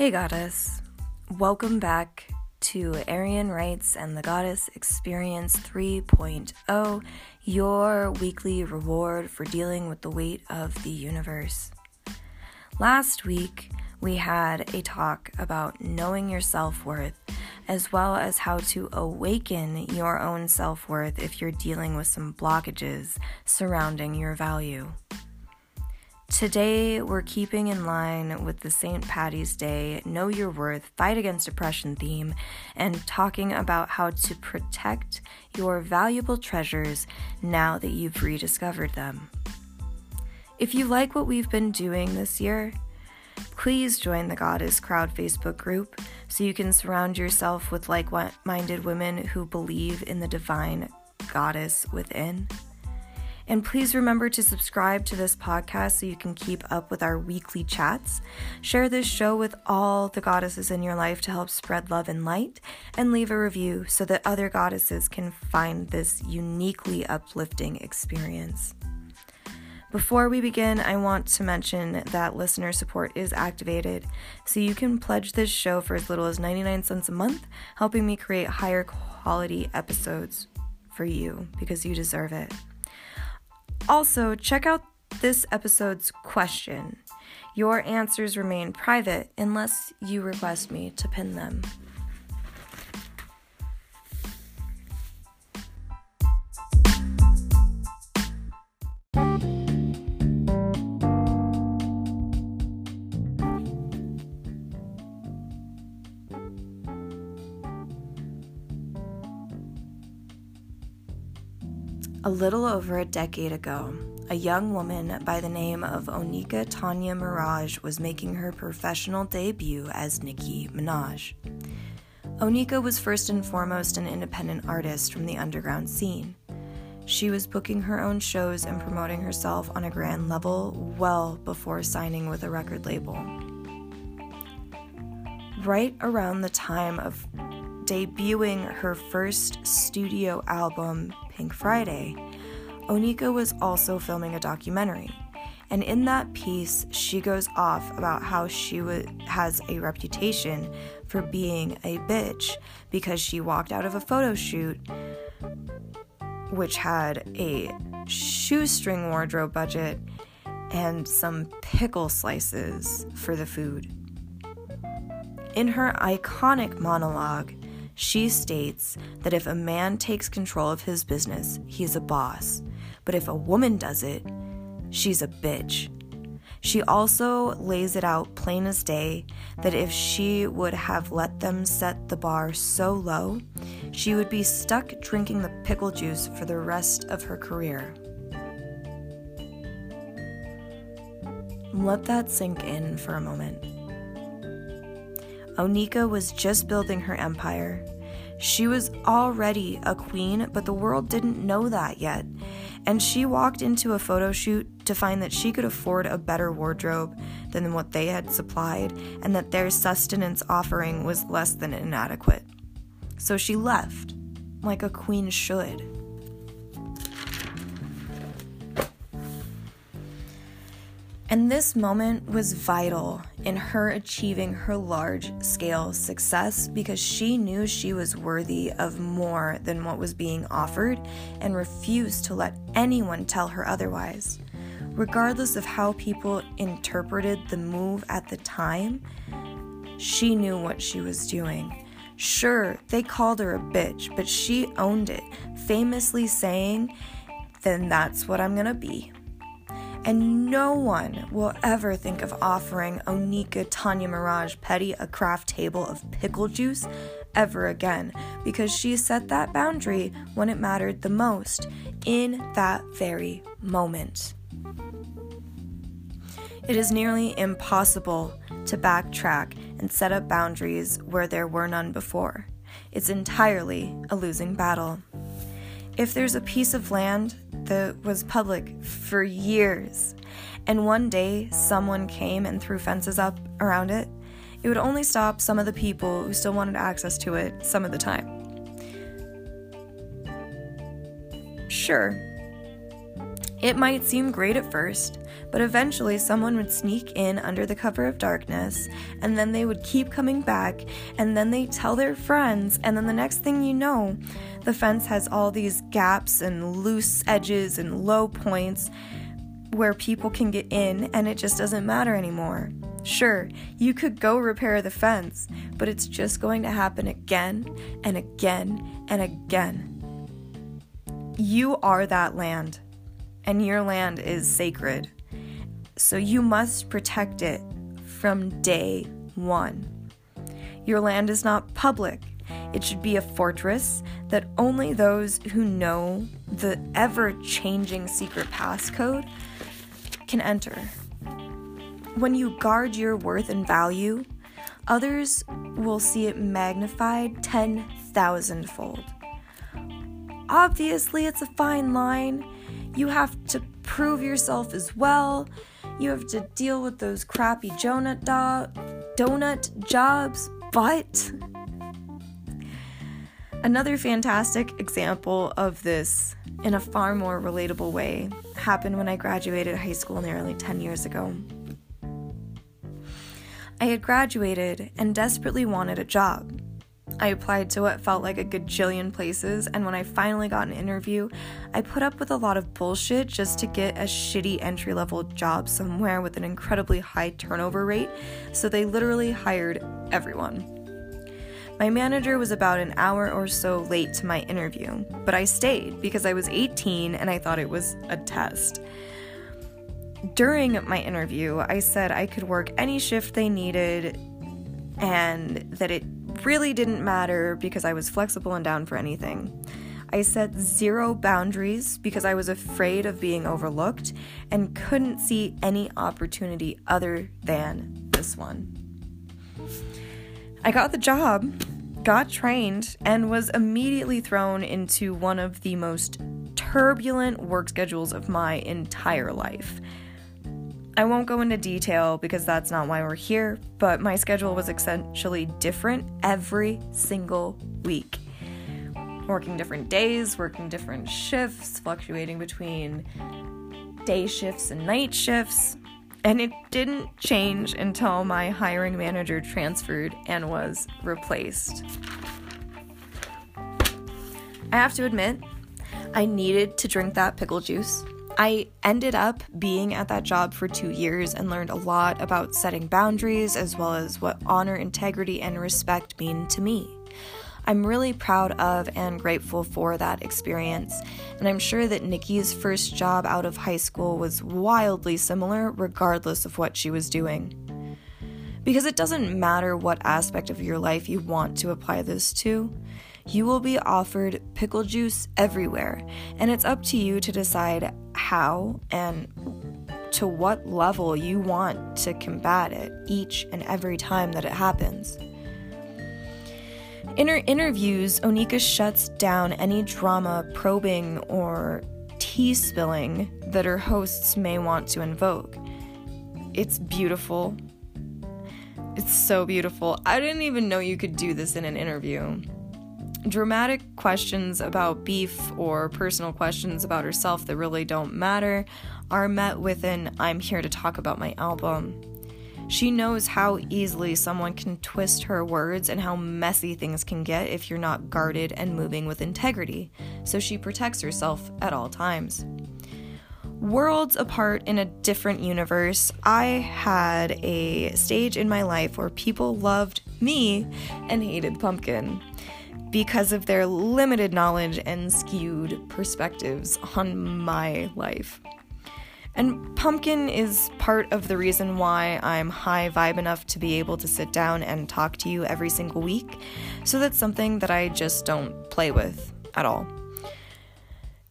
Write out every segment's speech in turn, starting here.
Hey, Goddess. Welcome back to Eirian Writes and the Goddess Experience 3.0, your weekly reward for dealing with the weight of the universe. Last week, we had a talk about knowing your self worth, as well as how to awaken your own self worth if you're dealing with some blockages surrounding your value. Today, we're keeping in line with the St. Patty's Day Know Your Worth, Fight Against Depression theme and talking about how to protect your valuable treasures now that you've rediscovered them. If you like what we've been doing this year, please join the Goddess Crowd Facebook group so you can surround yourself with like minded women who believe in the divine goddess within. And please remember to subscribe to this podcast so you can keep up with our weekly chats. Share this show with all the goddesses in your life to help spread love and light, and leave a review so that other goddesses can find this uniquely uplifting experience. Before we begin, I want to mention that listener support is activated, so you can pledge this show for as little as 99 cents a month, helping me create higher quality episodes for you because you deserve it. Also, check out this episode's question. Your answers remain private unless you request me to pin them. A little over a decade ago, a young woman by the name of Onika Tanya Maraj was making her professional debut as Nicki Minaj. Onika was first and foremost an independent artist from the underground scene. She was booking her own shows and promoting herself on a grand level well before signing with a record label. Right around the time of debuting her first studio album, Pink Friday, Onika was also filming a documentary. And in that piece, she goes off about how she w- has a reputation for being a bitch because she walked out of a photo shoot which had a shoestring wardrobe budget and some pickle slices for the food. In her iconic monologue, she states that if a man takes control of his business, he's a boss. But if a woman does it, she's a bitch. She also lays it out plain as day that if she would have let them set the bar so low, she would be stuck drinking the pickle juice for the rest of her career. Let that sink in for a moment. Onika was just building her empire. She was already a queen, but the world didn't know that yet. And she walked into a photo shoot to find that she could afford a better wardrobe than what they had supplied, and that their sustenance offering was less than inadequate. So she left, like a queen should. And this moment was vital in her achieving her large scale success because she knew she was worthy of more than what was being offered and refused to let anyone tell her otherwise. Regardless of how people interpreted the move at the time, she knew what she was doing. Sure, they called her a bitch, but she owned it, famously saying, Then that's what I'm gonna be and no one will ever think of offering Onika Tanya Maraj Petty a craft table of pickle juice ever again because she set that boundary when it mattered the most in that very moment. It is nearly impossible to backtrack and set up boundaries where there were none before. It's entirely a losing battle. If there's a piece of land that was public for years, and one day someone came and threw fences up around it, it would only stop some of the people who still wanted access to it some of the time. Sure, It might seem great at first, but eventually someone would sneak in under the cover of darkness, and then they would keep coming back, and then they tell their friends, and then the next thing you know, the fence has all these gaps and loose edges and low points where people can get in, and it just doesn't matter anymore. Sure, you could go repair the fence, but it's just going to happen again and again and again. You are that land, and your land is sacred. So you must protect it from day one. Your land is not public. It should be a fortress that only those who know the ever changing secret passcode can enter. When you guard your worth and value, others will see it magnified 10,000 fold. Obviously, it's a fine line. You have to prove yourself as well. You have to deal with those crappy donut, do- donut jobs, but another fantastic example of this in a far more relatable way happened when I graduated high school nearly 10 years ago. I had graduated and desperately wanted a job. I applied to what felt like a gajillion places, and when I finally got an interview, I put up with a lot of bullshit just to get a shitty entry level job somewhere with an incredibly high turnover rate, so they literally hired everyone. My manager was about an hour or so late to my interview, but I stayed because I was 18 and I thought it was a test. During my interview, I said I could work any shift they needed and that it really didn't matter because I was flexible and down for anything. I set zero boundaries because I was afraid of being overlooked and couldn't see any opportunity other than this one. I got the job, got trained, and was immediately thrown into one of the most turbulent work schedules of my entire life. I won't go into detail because that's not why we're here, but my schedule was essentially different every single week. Working different days, working different shifts, fluctuating between day shifts and night shifts. And it didn't change until my hiring manager transferred and was replaced. I have to admit, I needed to drink that pickle juice. I ended up being at that job for two years and learned a lot about setting boundaries as well as what honor, integrity, and respect mean to me. I'm really proud of and grateful for that experience, and I'm sure that Nicki's first job out of high school was wildly similar, regardless of what she was doing. Because it doesn't matter what aspect of your life you want to apply this to, you will be offered pickle juice everywhere, and it's up to you to decide how and to what level you want to combat it each and every time that it happens. In her interviews, Onika shuts down any drama, probing, or tea spilling that her hosts may want to invoke. It's beautiful. It's so beautiful. I didn't even know you could do this in an interview. Dramatic questions about beef or personal questions about herself that really don't matter are met with an I'm here to talk about my album. She knows how easily someone can twist her words and how messy things can get if you're not guarded and moving with integrity, so she protects herself at all times. Worlds apart in a different universe, I had a stage in my life where people loved me and hated Pumpkin because of their limited knowledge and skewed perspectives on my life. And Pumpkin is part of the reason why I'm high vibe enough to be able to sit down and talk to you every single week. So that's something that I just don't play with at all.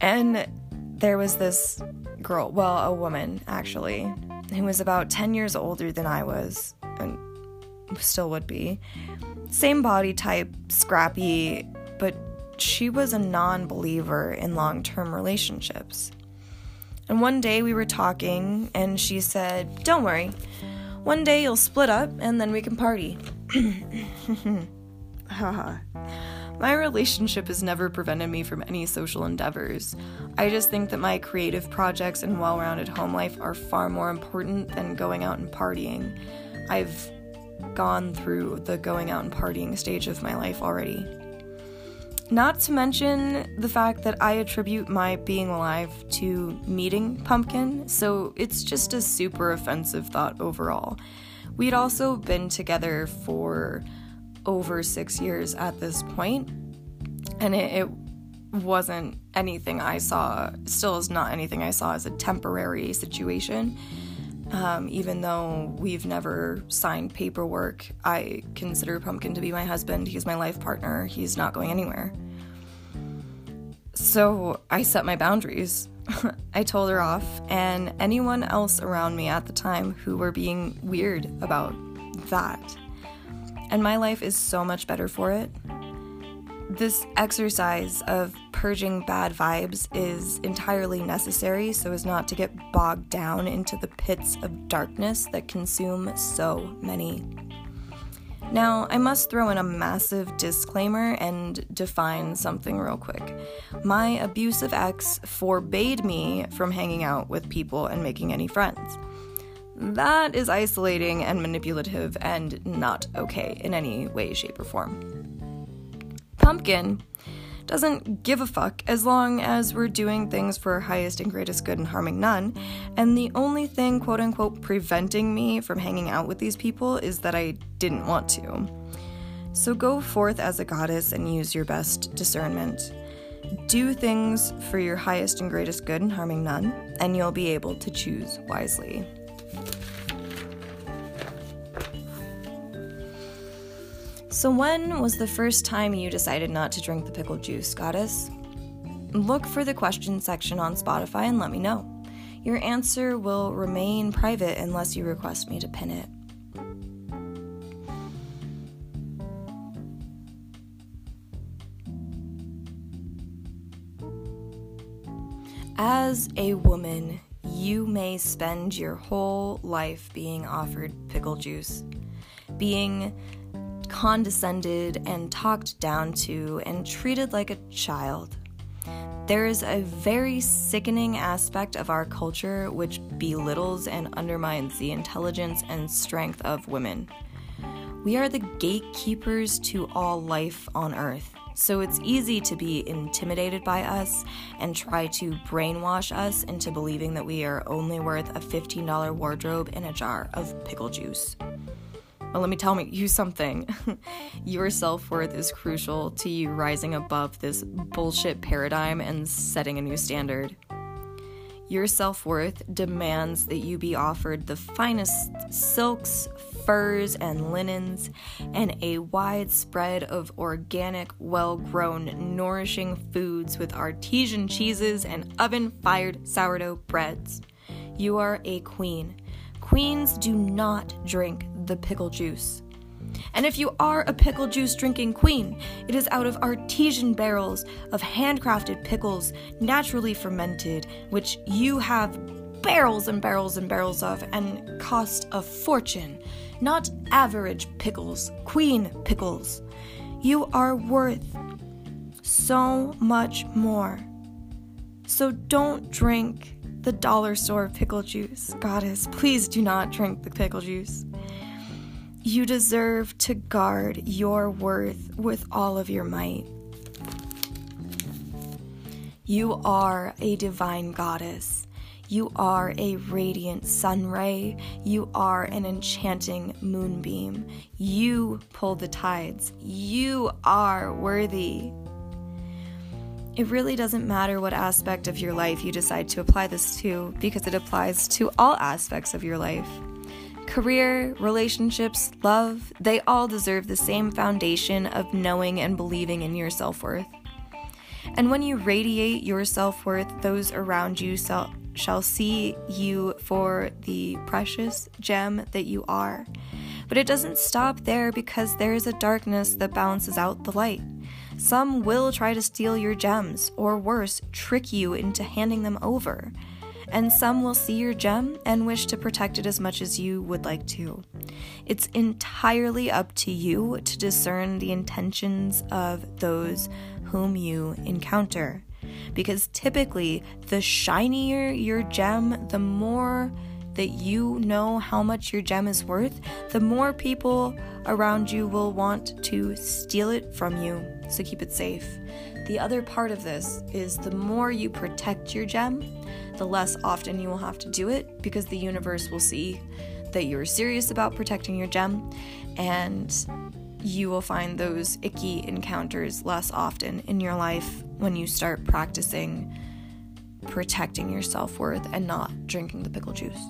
And there was this girl, well, a woman actually, who was about 10 years older than I was, and still would be, same body type, scrappy, but she was a non believer in long term relationships. And one day we were talking, and she said, Don't worry, one my My relationship has never prevented me from any social endeavors. I just think that my creative projects and well rounded home life are far more important than going out and partying. I've gone through the going out and partying stage of my life already. Not to mention the fact that I attribute my being alive to meeting Pumpkin, so it's just a super offensive thought overall. We'd also been together for over six years at this point, and it, it wasn't anything I saw, still is not anything I saw as a temporary situation. Um, even though we've never signed paperwork, I consider Pumpkin to be my husband. He's my life partner. He's not going anywhere. So I set my boundaries. I told her off, and anyone else around me at the time who were being weird about that. And my life is so much better for it. This exercise of purging bad vibes is entirely necessary so as not to get bogged down into the pits of darkness that consume so many. Now, I must throw in a massive disclaimer and define something real quick. My abusive ex forbade me from hanging out with people and making any friends. That is isolating and manipulative and not okay in any way, shape, or form. Pumpkin doesn't give a fuck as long as we're doing things for our highest and greatest good and harming none. And the only thing, quote unquote, preventing me from hanging out with these people is that I didn't want to. So go forth as a goddess and use your best discernment. Do things for your highest and greatest good and harming none, and you'll be able to choose wisely. So, when was the first time you decided not to drink the pickle juice, Goddess? Look for the question section on Spotify and let me know. Your answer will remain private unless you request me to pin it. As a woman, you may spend your whole life being offered pickle juice, being condescended and talked down to and treated like a child. There is a very sickening aspect of our culture which belittles and undermines the intelligence and strength of women. We are the gatekeepers to all life on earth, so it's easy to be intimidated by us and try to brainwash us into believing that we are only worth a $15 wardrobe and a jar of pickle juice. Well, let me tell me you something. Your self worth is crucial to you rising above this bullshit paradigm and setting a new standard. Your self worth demands that you be offered the finest silks, furs, and linens, and a wide spread of organic, well grown, nourishing foods with artesian cheeses and oven fired sourdough breads. You are a queen. Queens do not drink the pickle juice. And if you are a pickle juice drinking queen, it is out of artesian barrels of handcrafted pickles, naturally fermented, which you have barrels and barrels and barrels of and cost a fortune. Not average pickles, queen pickles. You are worth so much more. So don't drink the dollar store pickle juice. Goddess, please do not drink the pickle juice. You deserve to guard your worth with all of your might. You are a divine goddess. You are a radiant sun ray. You are an enchanting moonbeam. You pull the tides. You are worthy. It really doesn't matter what aspect of your life you decide to apply this to because it applies to all aspects of your life. Career, relationships, love, they all deserve the same foundation of knowing and believing in your self worth. And when you radiate your self worth, those around you shall, shall see you for the precious gem that you are. But it doesn't stop there because there is a darkness that balances out the light. Some will try to steal your gems, or worse, trick you into handing them over. And some will see your gem and wish to protect it as much as you would like to. It's entirely up to you to discern the intentions of those whom you encounter. Because typically, the shinier your gem, the more that you know how much your gem is worth, the more people around you will want to steal it from you. So keep it safe. The other part of this is the more you protect your gem, the less often you will have to do it because the universe will see that you're serious about protecting your gem and you will find those icky encounters less often in your life when you start practicing protecting your self worth and not drinking the pickle juice.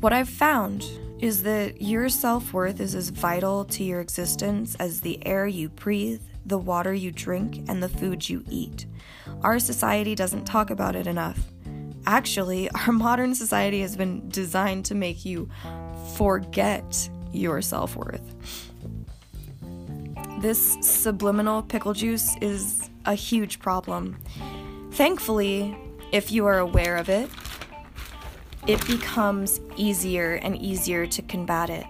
What I've found is that your self worth is as vital to your existence as the air you breathe, the water you drink, and the food you eat. Our society doesn't talk about it enough. Actually, our modern society has been designed to make you forget your self worth. This subliminal pickle juice is a huge problem. Thankfully, if you are aware of it, it becomes easier and easier to combat it.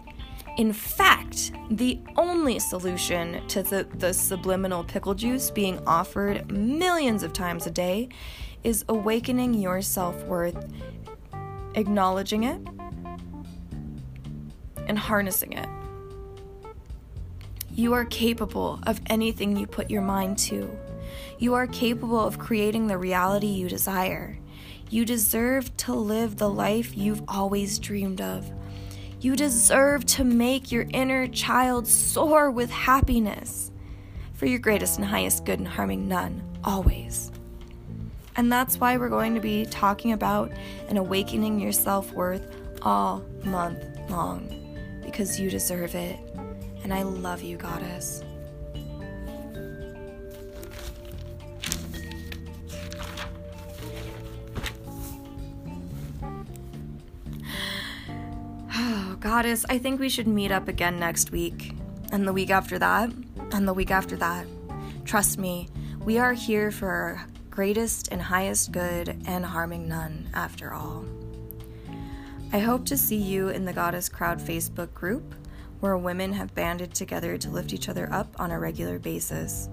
In fact, the only solution to the, the subliminal pickle juice being offered millions of times a day is awakening your self worth, acknowledging it, and harnessing it. You are capable of anything you put your mind to. You are capable of creating the reality you desire. You deserve to live the life you've always dreamed of. You deserve to make your inner child soar with happiness. For your greatest and highest good and harming none, always. And that's why we're going to be talking about and awakening your self worth all month long. Because you deserve it. And I love you, Goddess. Goddess, I think we should meet up again next week, and the week after that, and the week after that. Trust me, we are here for our greatest and highest good and harming none, after all. I hope to see you in the Goddess Crowd Facebook group, where women have banded together to lift each other up on a regular basis.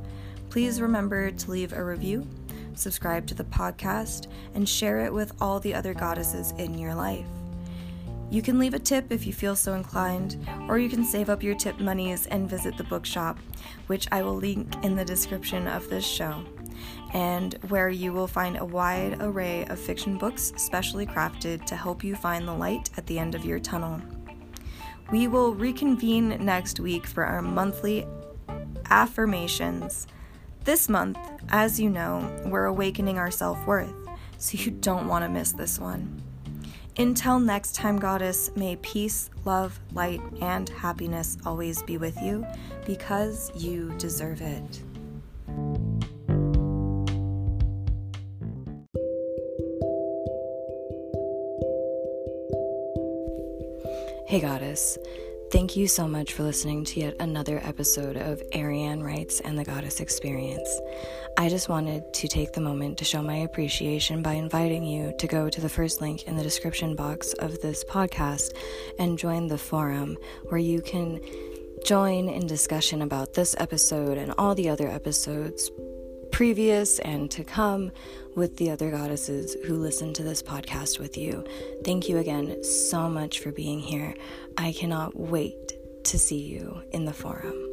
Please remember to leave a review, subscribe to the podcast, and share it with all the other goddesses in your life. You can leave a tip if you feel so inclined, or you can save up your tip monies and visit the bookshop, which I will link in the description of this show, and where you will find a wide array of fiction books specially crafted to help you find the light at the end of your tunnel. We will reconvene next week for our monthly affirmations. This month, as you know, we're awakening our self worth, so you don't want to miss this one. Until next time, Goddess, may peace, love, light, and happiness always be with you because you deserve it. Hey, Goddess. Thank you so much for listening to yet another episode of Eirian Writes and the Goddess Experience. I just wanted to take the moment to show my appreciation by inviting you to go to the first link in the description box of this podcast and join the forum where you can join in discussion about this episode and all the other episodes previous and to come with the other goddesses who listen to this podcast with you. Thank you again so much for being here. I cannot wait to see you in the forum.